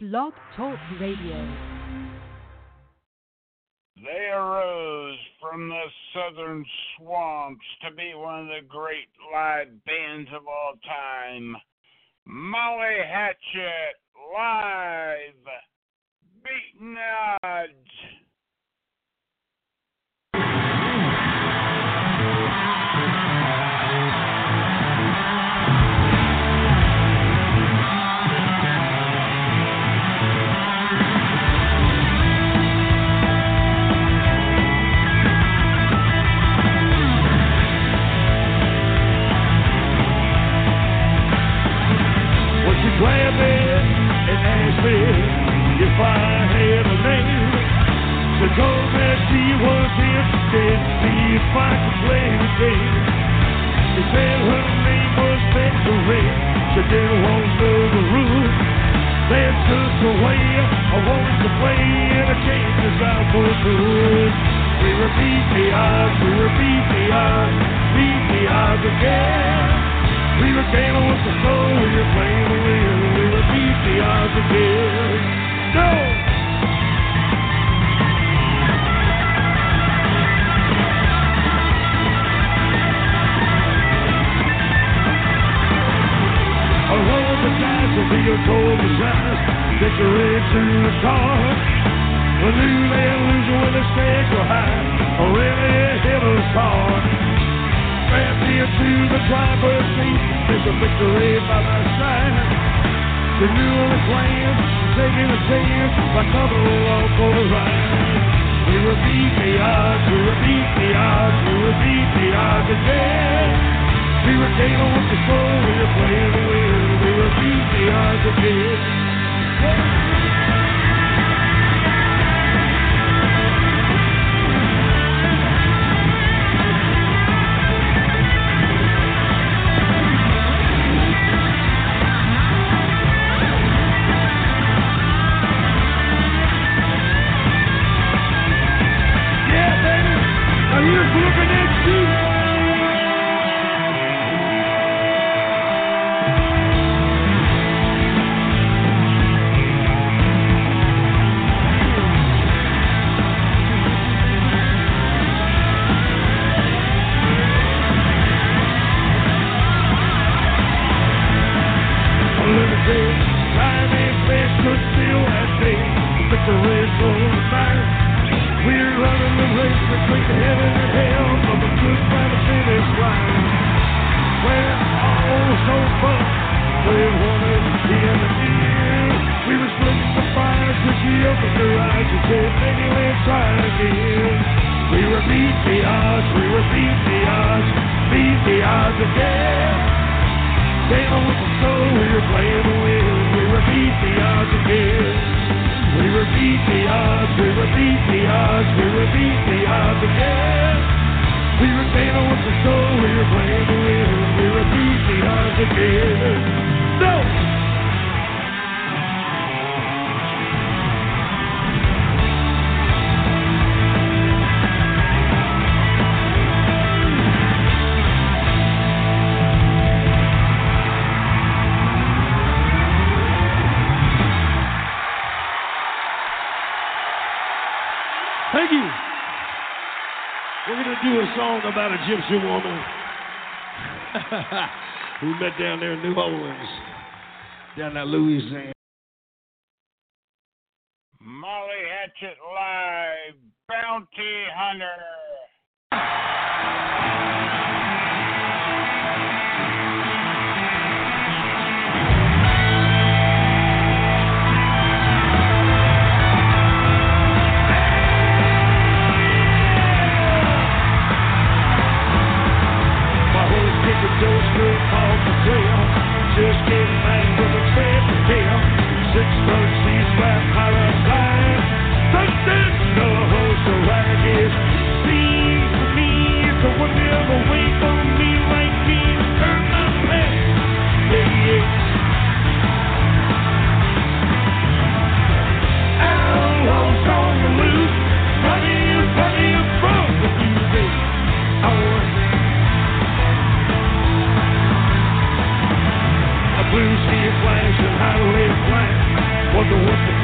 Blog Talk Radio. They arose from the southern swamps to be one of the great live bands of all time. Molly Hatchet live. Beaten odds. It and ask me if I had a name. So go back, she was interested, see if I could play the game. She said her name was Victory, she didn't want to the rules. That took away, I wanted to play and I changed this out for good. We repeat the odds, we repeat the odds, beat the odds again. We were gaining with the soul, we were playing the wheel, we were beat the odds again. No! I roll the dice and be a cold besides, take the red to the car. The new man loser when stake so high, already hit us hard. Strapped here to the driver's seat, there's a victory by my side. The new the plan, taking a chance, by coming along for the ride. We repeat the odds, we repeat the odds, we repeat the odds again. We were dealing with the we were playing the wheel, we repeat the odds again. Gypsy woman who met down there in New Orleans, down there Louisiana. Molly Hatchet live. Bounty Hunter.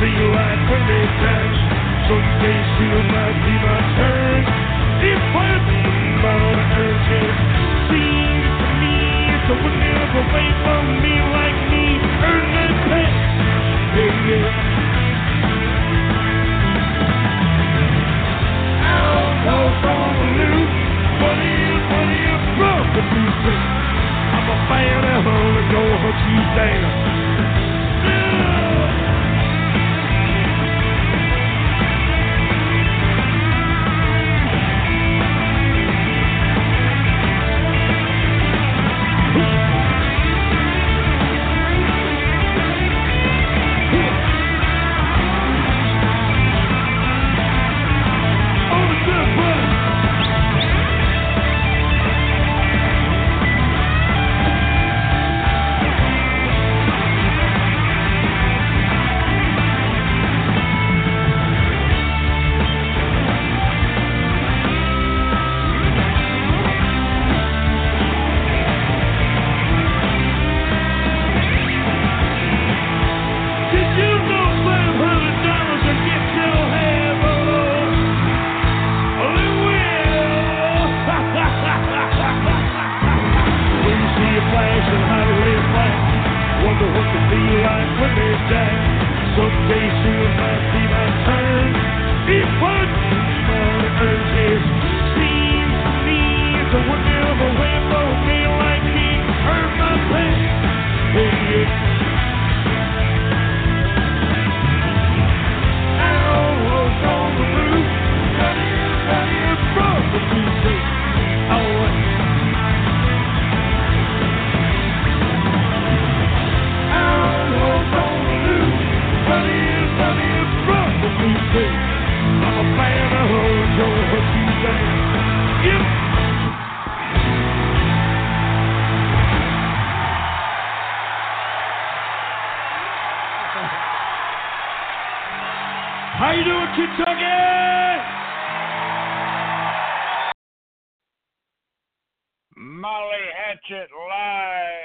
Feel like when they dash. Someday still might be my turn. If fighting about urges seems to me so never wait for me like me. Earn that pay. Yeah, yeah. Outlaws on the loose. What is, what with me? I'm a fan of gonna hunt you down.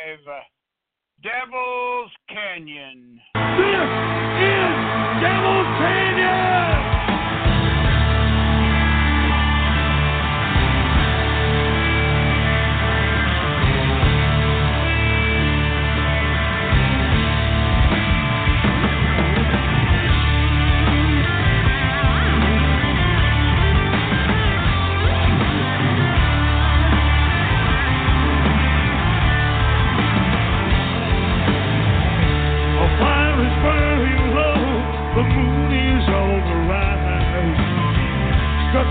Live. Uh, Devil's Canyon. This is Devil Canyon.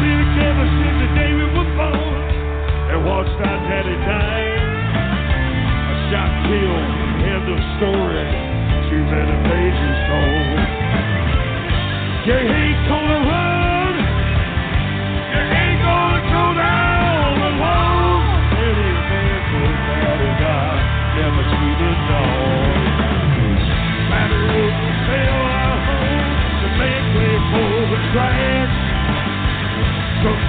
Billy Kevin said the day we were born and watched our daddy die. Of story. Too many pages. You ain't gonna run. You ain't gonna go down to God, never our home, the man play for the.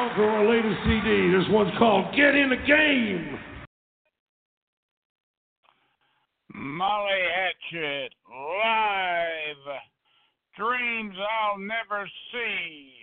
song our latest CD. This one's called Get in the Game. Molly Hatchet, live. Dreams I'll never see.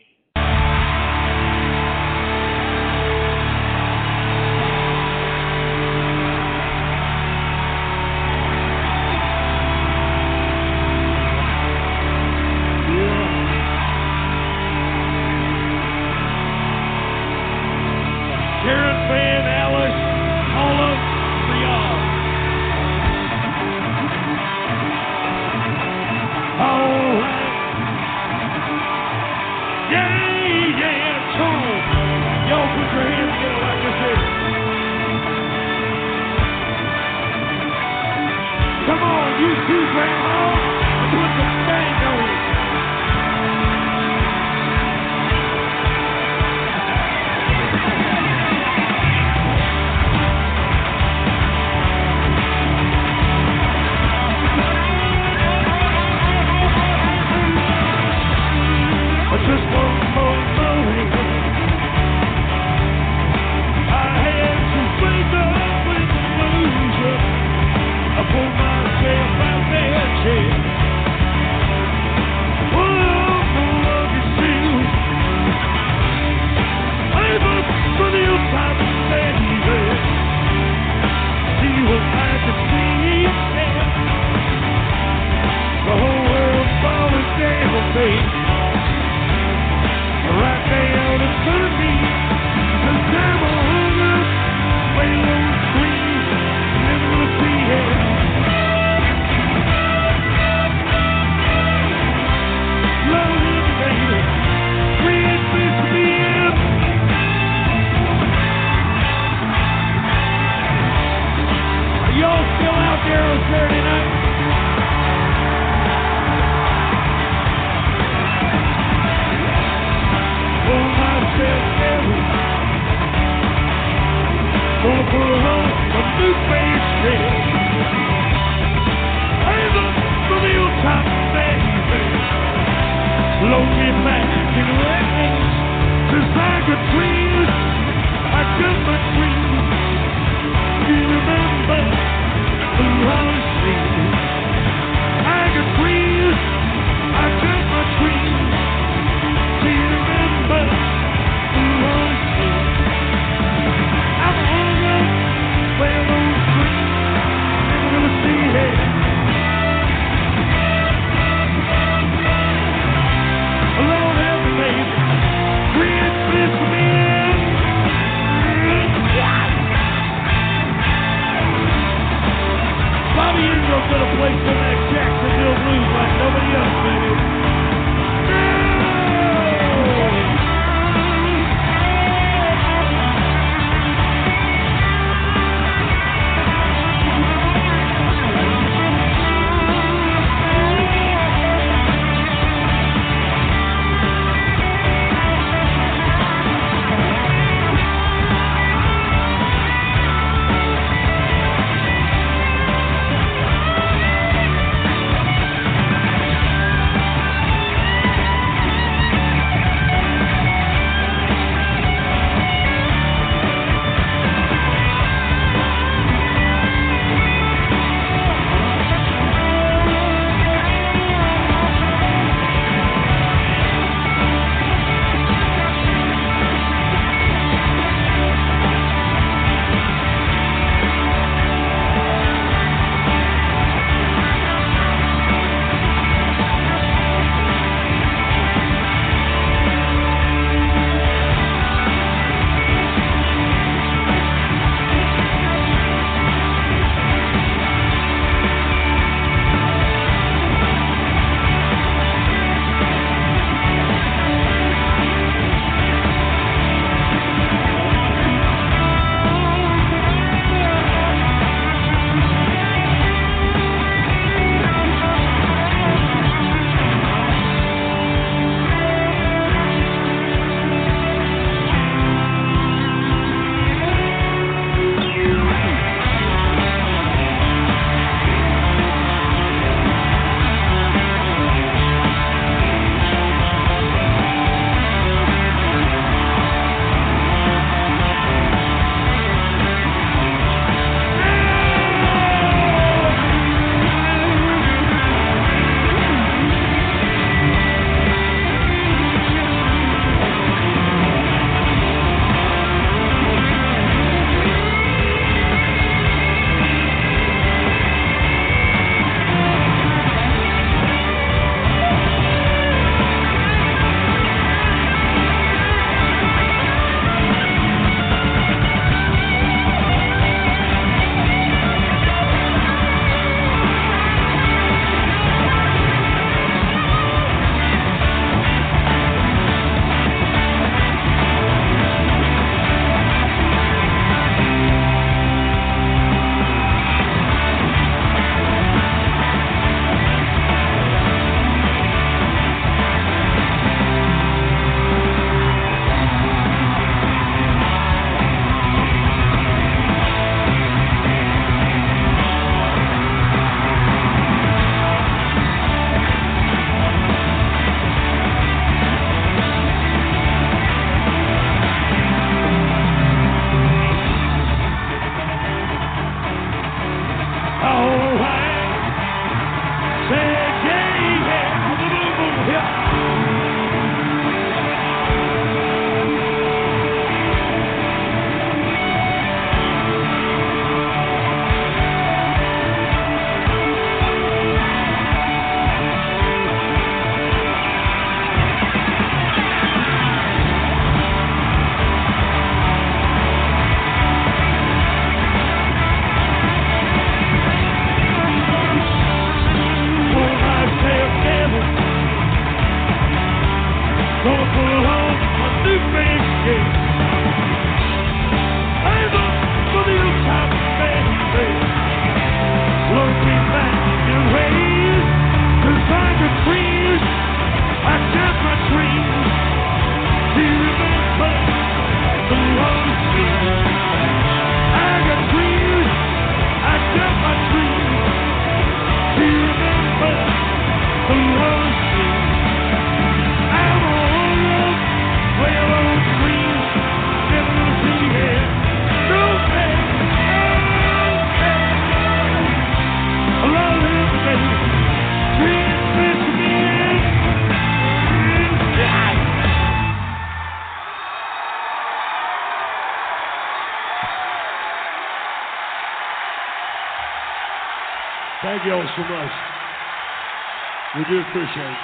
you do, Grandma. So much. We do appreciate it.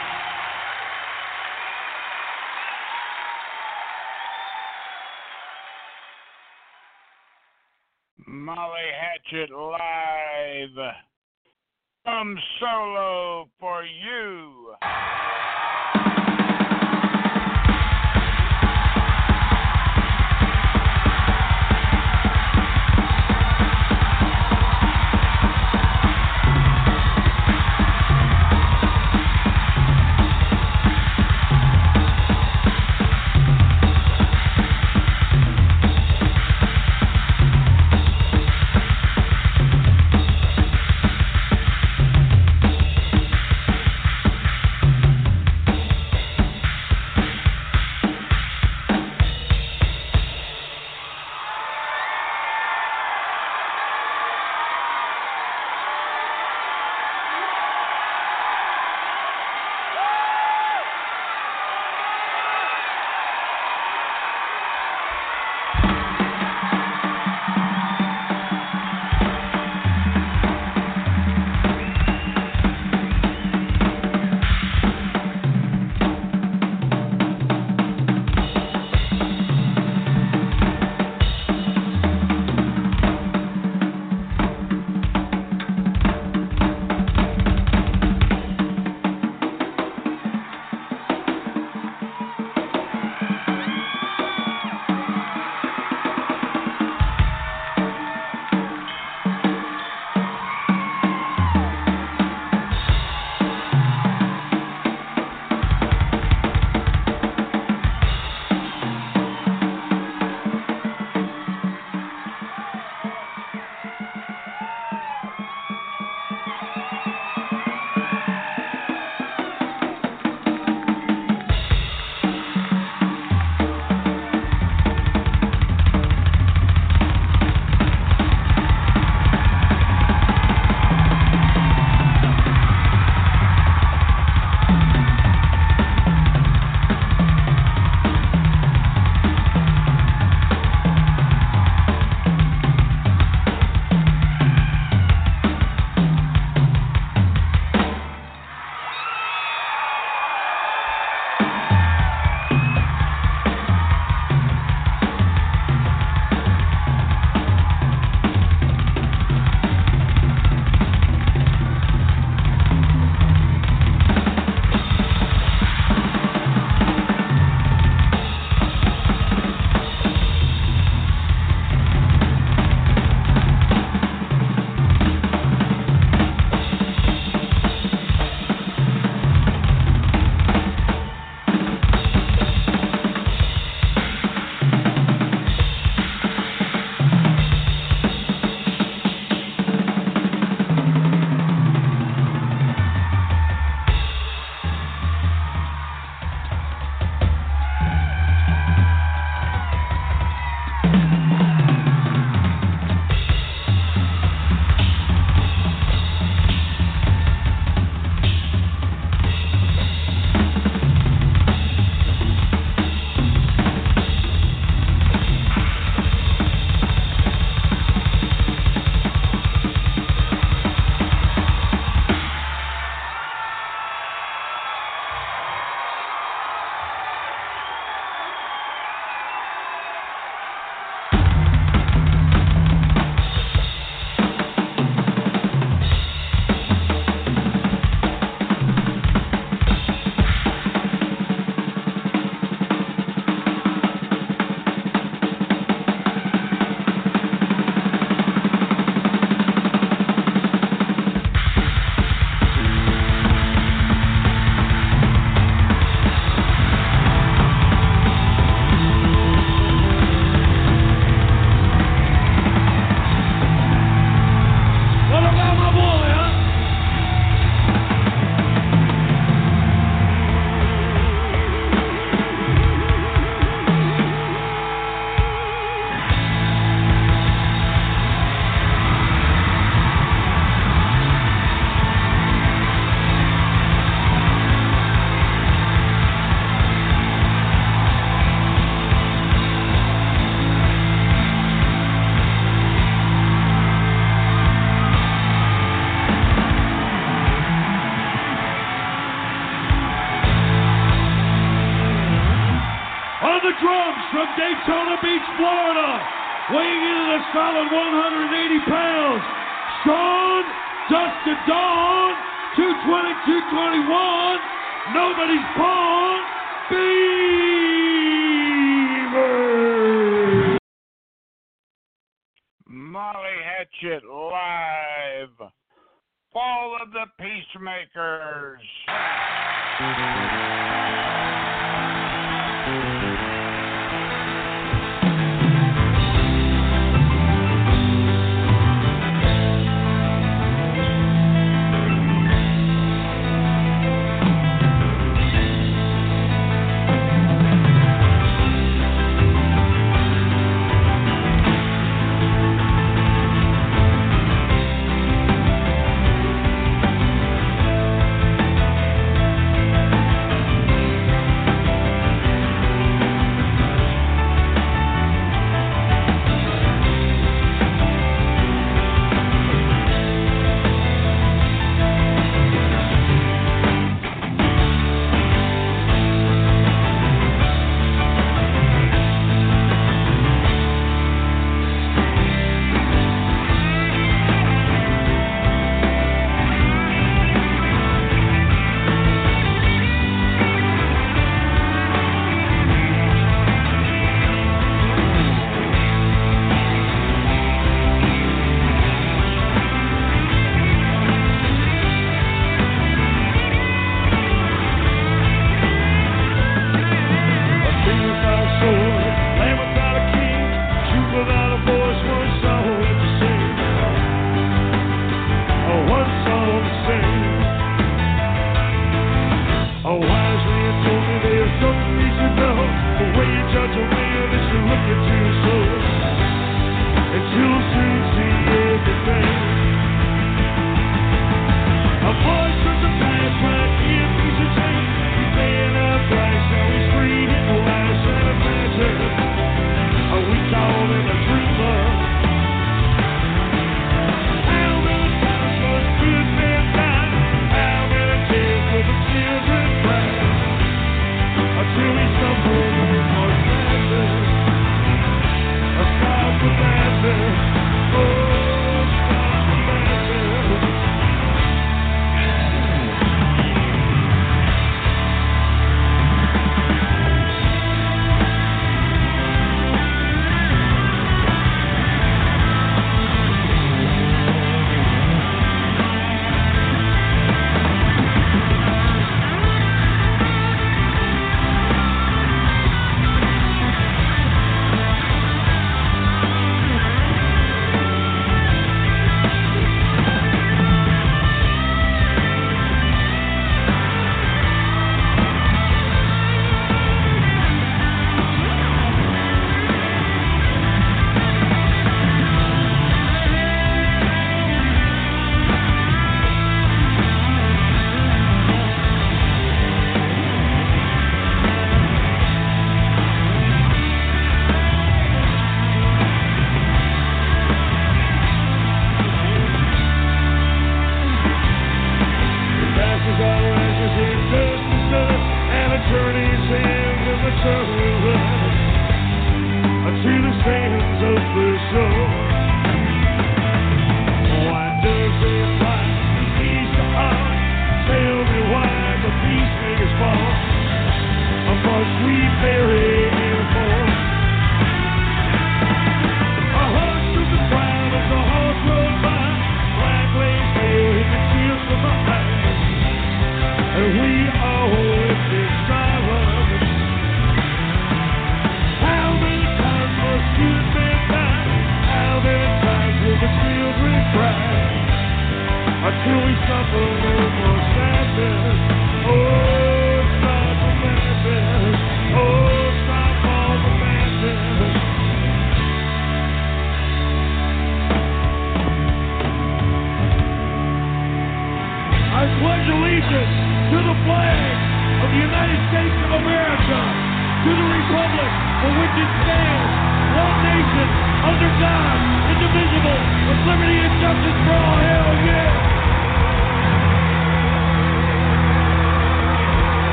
Molly Hatchet live from solo for you.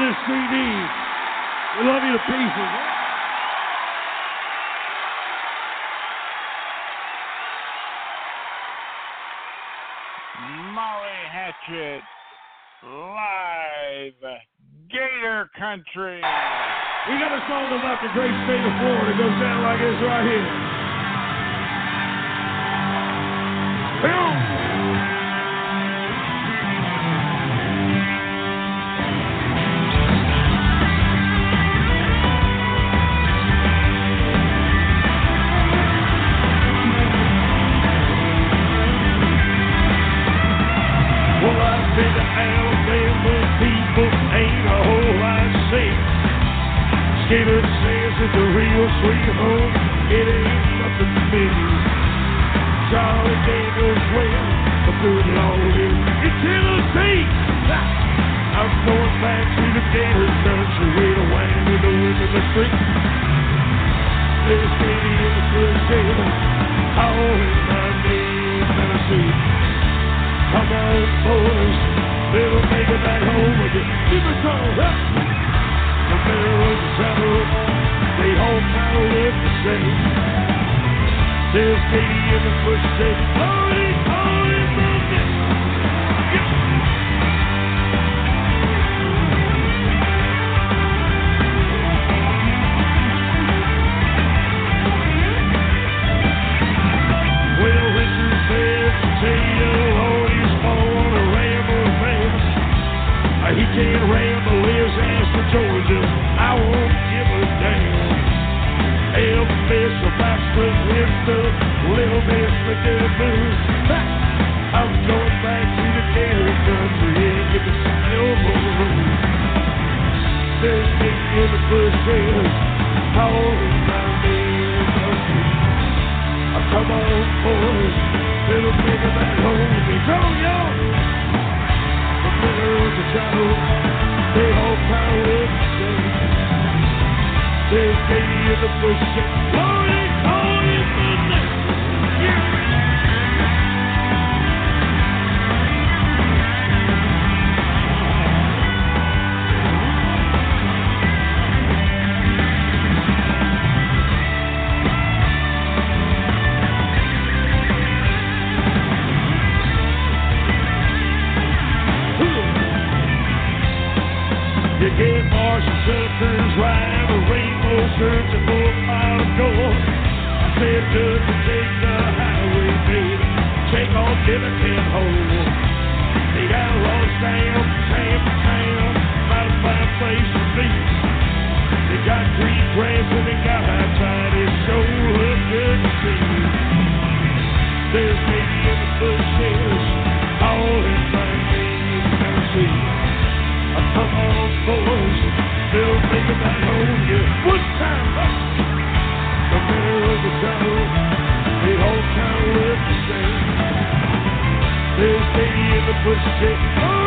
this CD. We love you to pieces. Molly Hatchet live Gator Country. We got a song about the great state of Florida. It goes down like this right here. Boom! mile of gold. I said, just take the highway, baby. Take off, give on ten Hole. The outlaw Sam, Sam, Sam, mighty fine place to be. They got green grass and they got push it. Oh.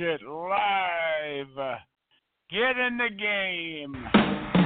Live. Get in the game.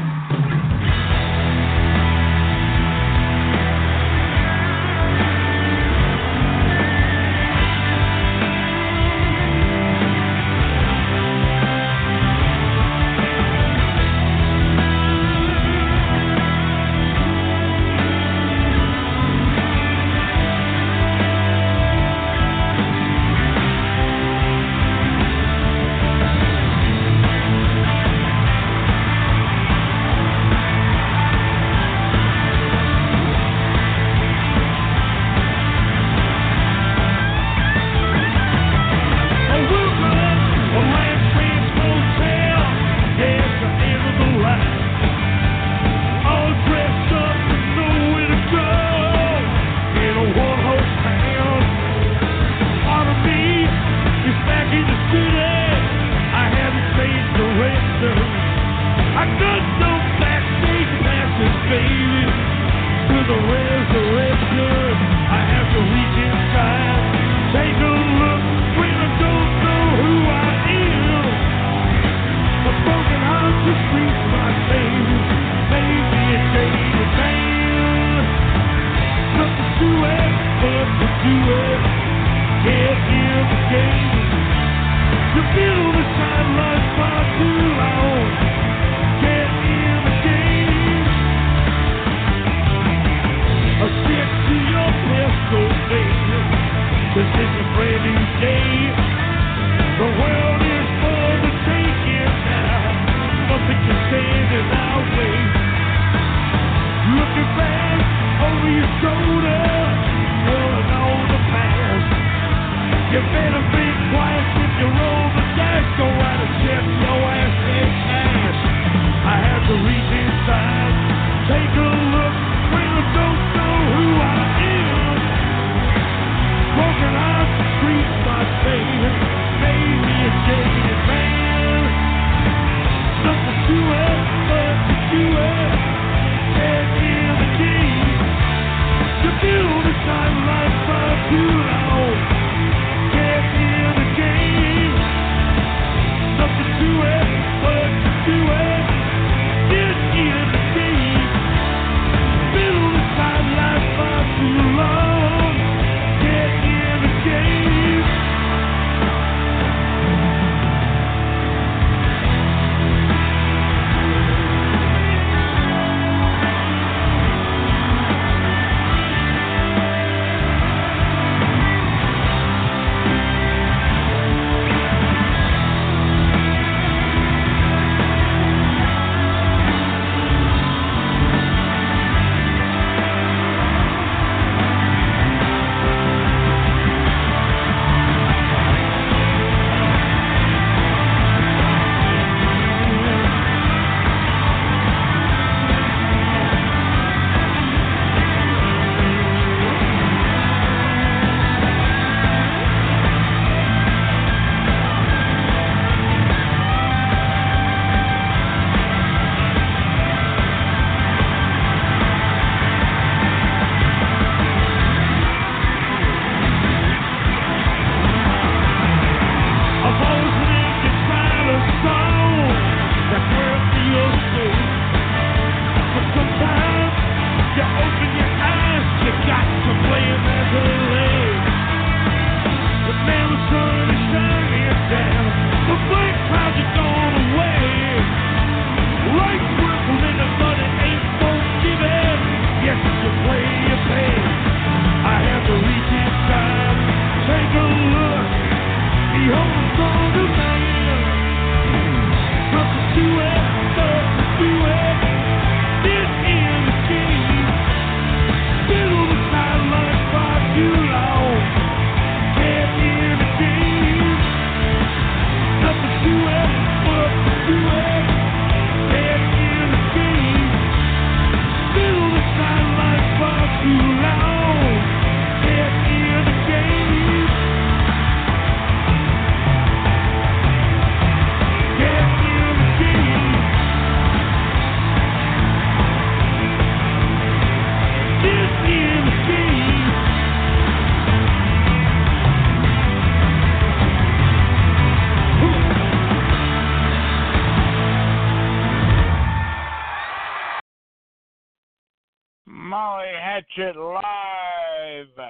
Hatchet live.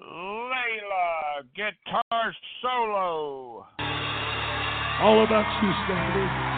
Layla guitar solo. All about you, Stanley.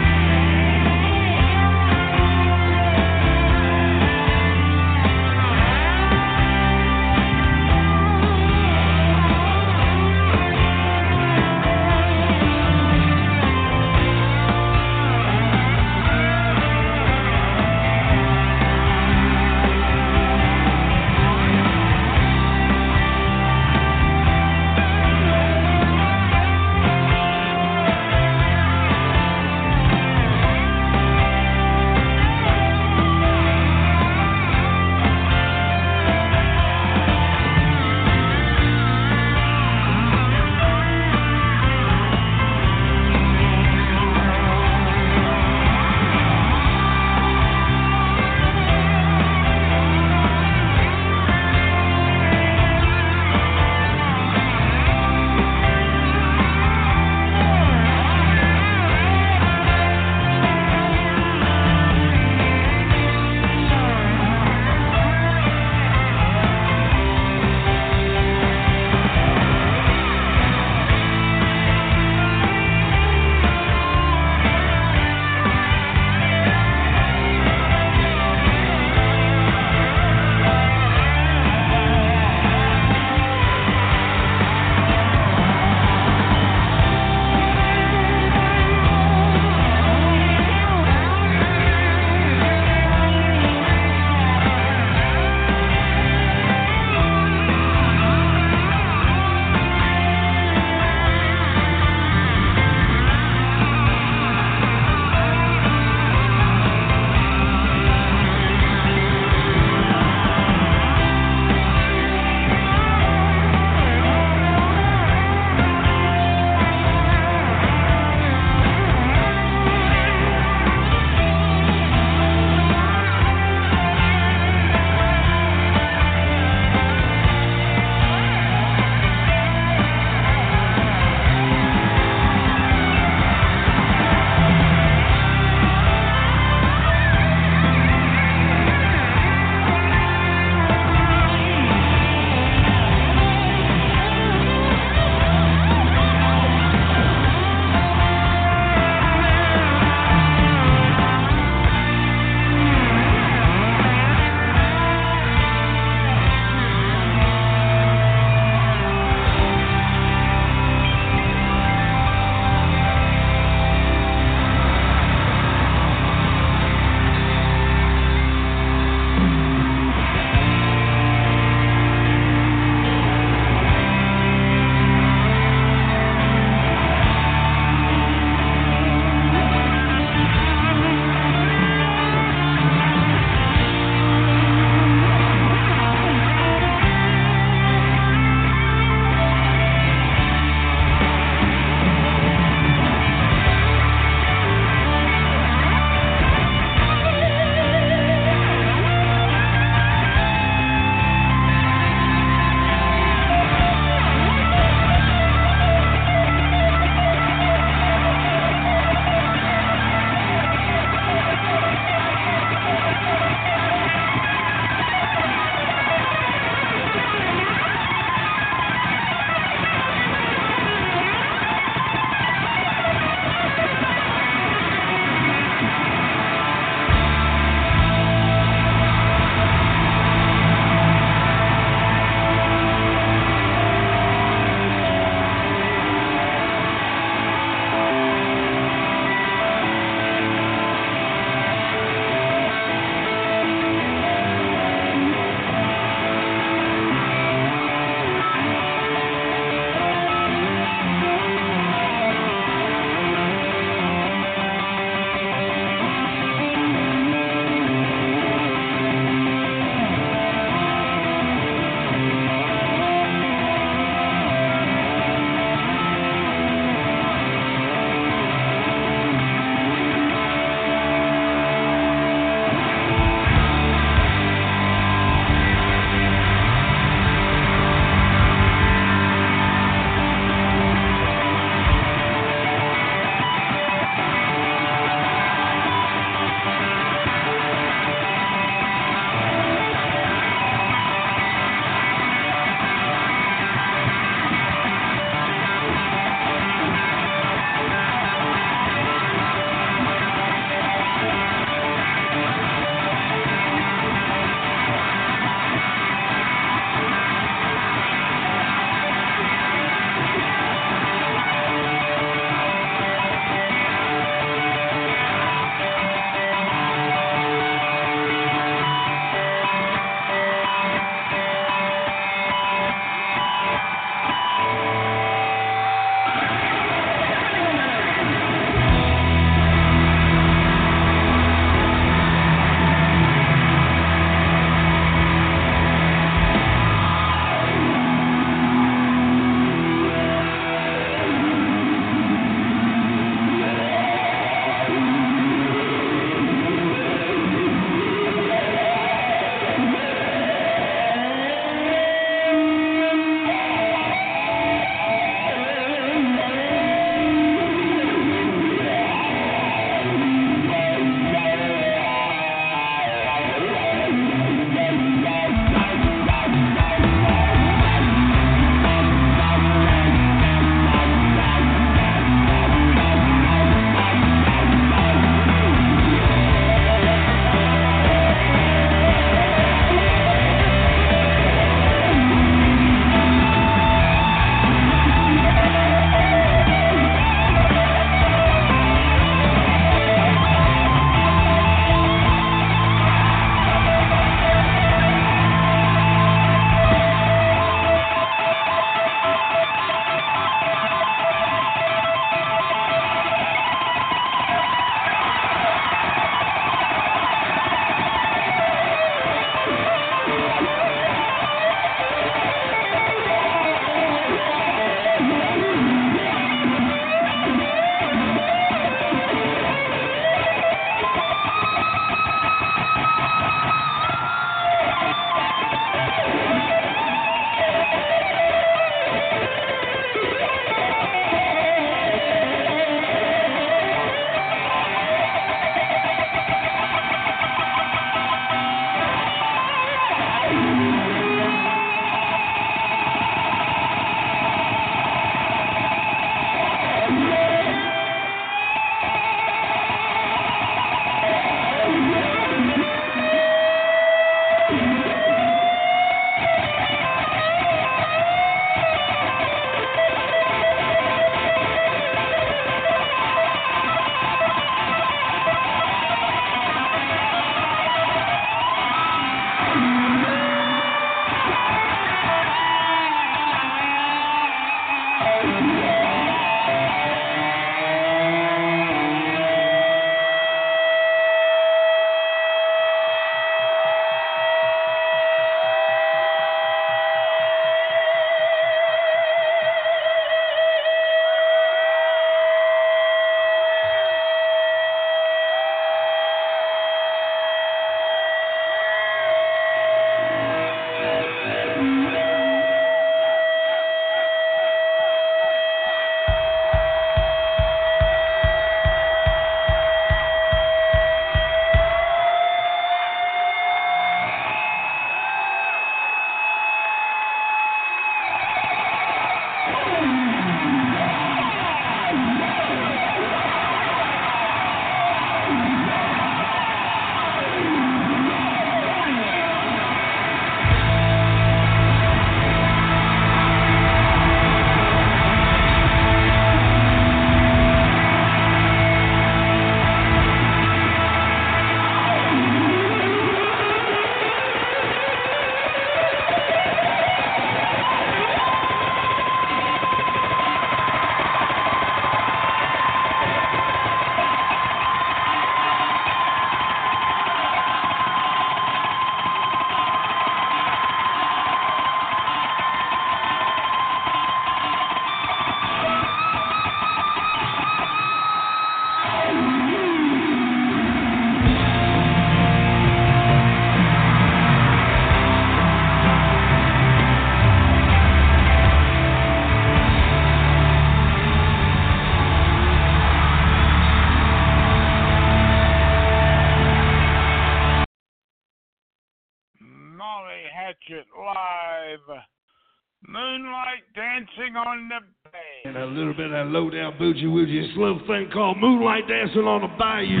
low down boogie woogie this little thing called Moonlight Dancing on the Bayou.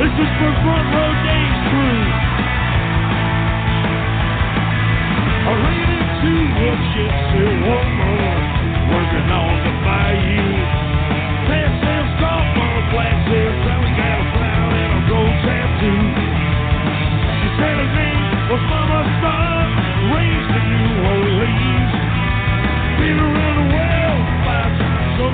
This is for Front Row Days Crew. I ran into a gypsy woman working on the bayou. Pants and scarf on the plastic.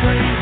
train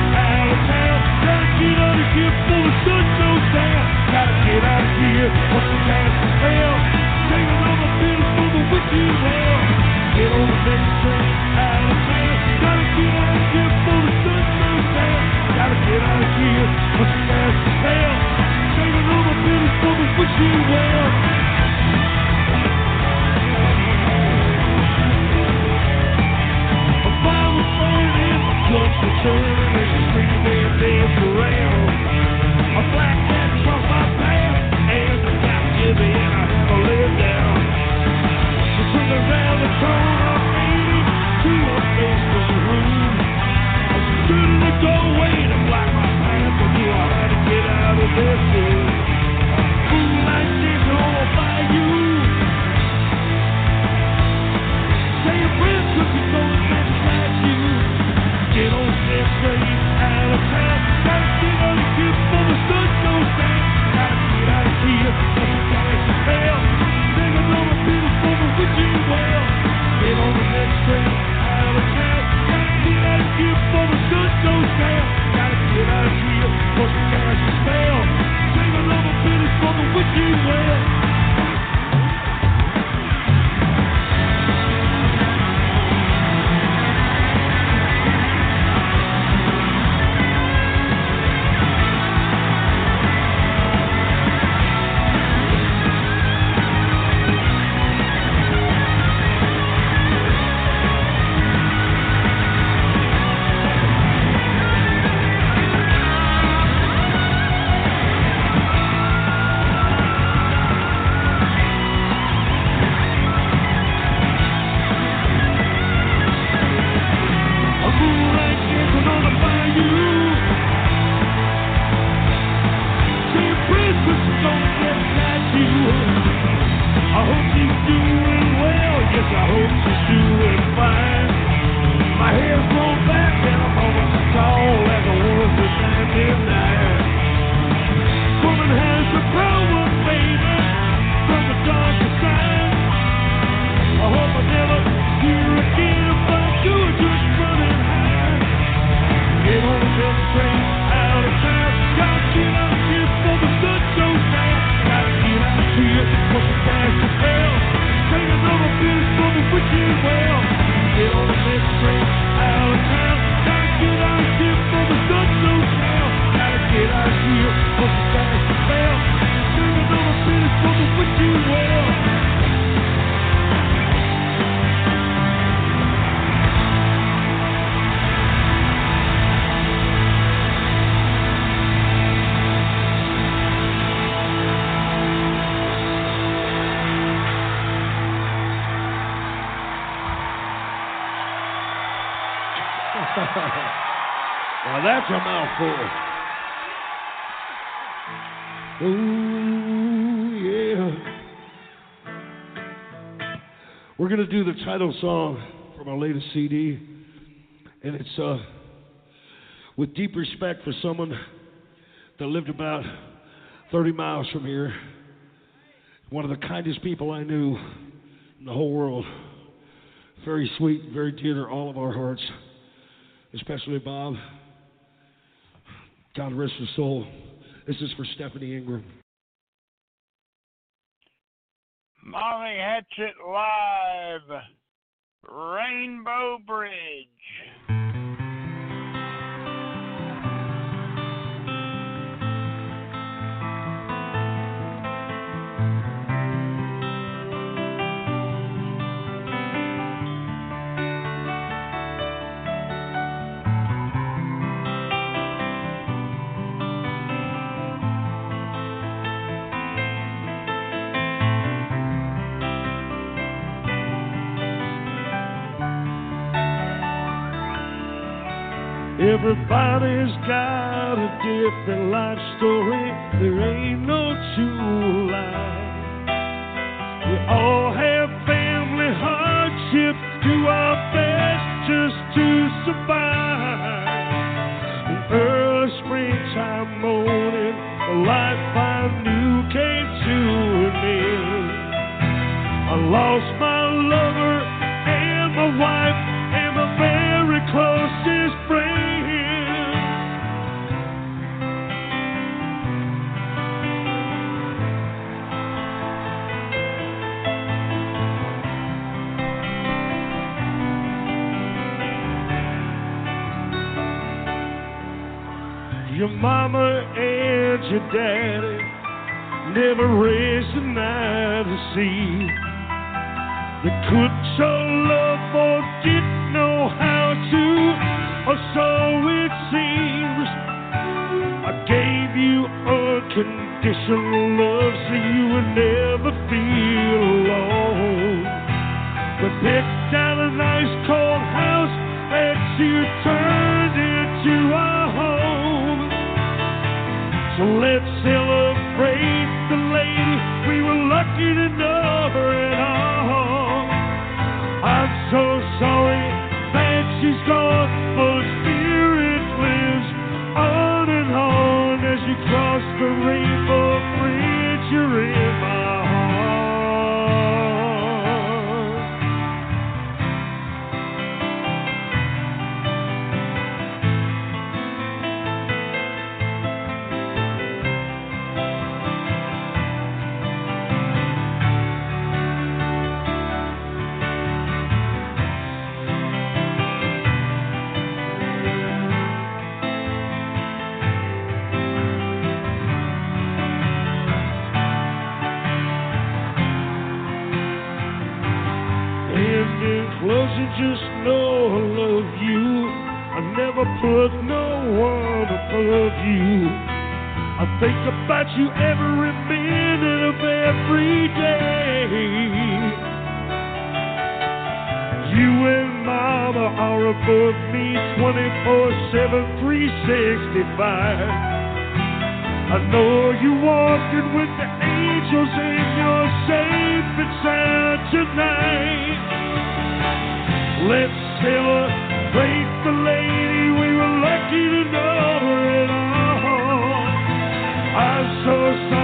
your mouth for. Ooh, yeah. We're going to do the title song from our latest CD. And it's uh, with deep respect for someone that lived about 30 miles from here. One of the kindest people I knew in the whole world. Very sweet, very dear to all of our hearts, especially Bob. God rest his soul. This is for Stephanie Ingram. Molly Hatchet Live, Rainbow Bridge. Everybody's got a different life story. There ain't no two alike. We all have family hardships. Do our best just to survive. The early springtime morning, the life I knew came to an end. I lost Your mama and your daddy never raised an eye to see. They couldn't show love or didn't know how to, or so it seems. I gave you unconditional love so you would never feel alone. We So let's think about you every minute of every day. You and Mama are above me 24 7, 365. I know you're walking with the angels and you're safe and sound tonight. Let's celebrate the lady we were lucky to know so sorry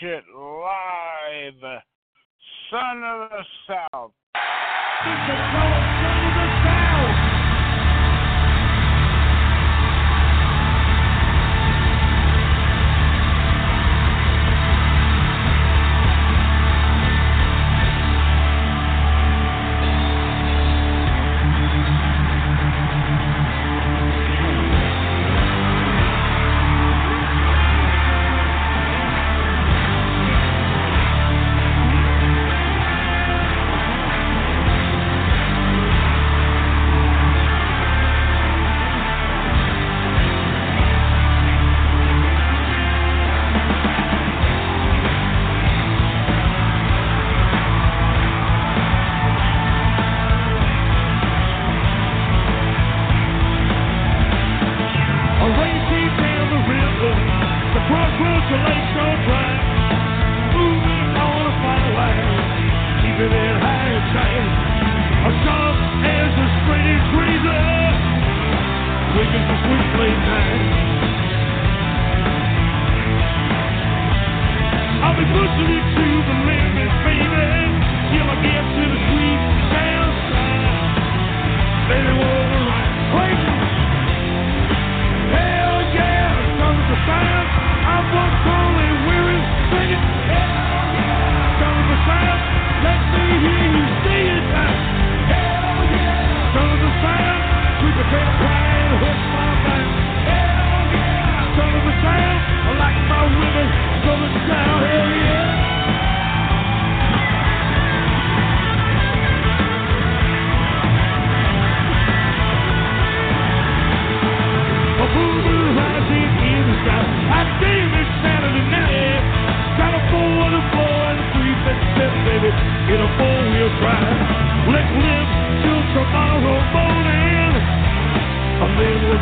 Live, Son of the.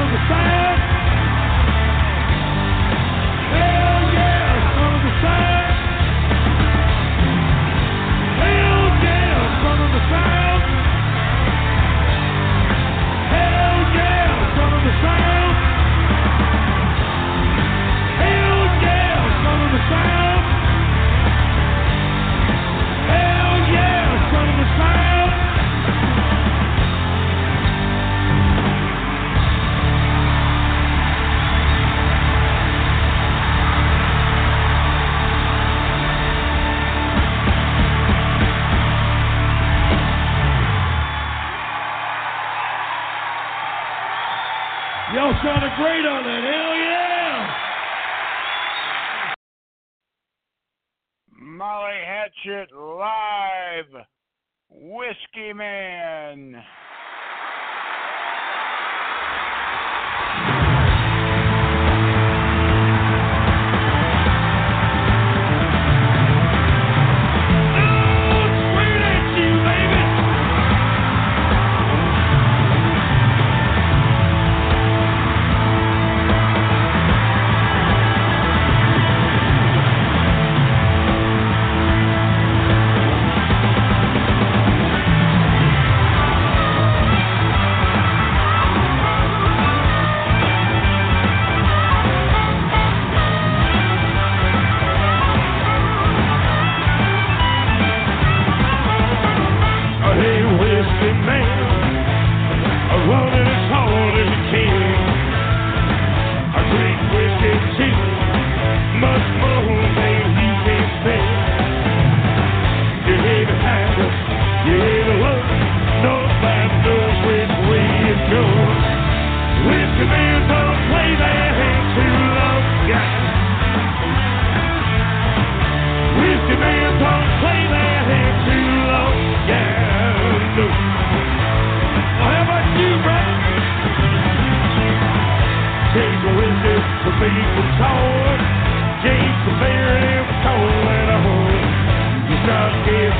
on the side. Man.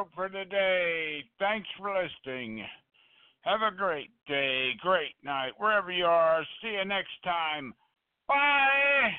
show for today. Thanks for listening. Have a great day, great night, wherever you are. See you next time. Bye.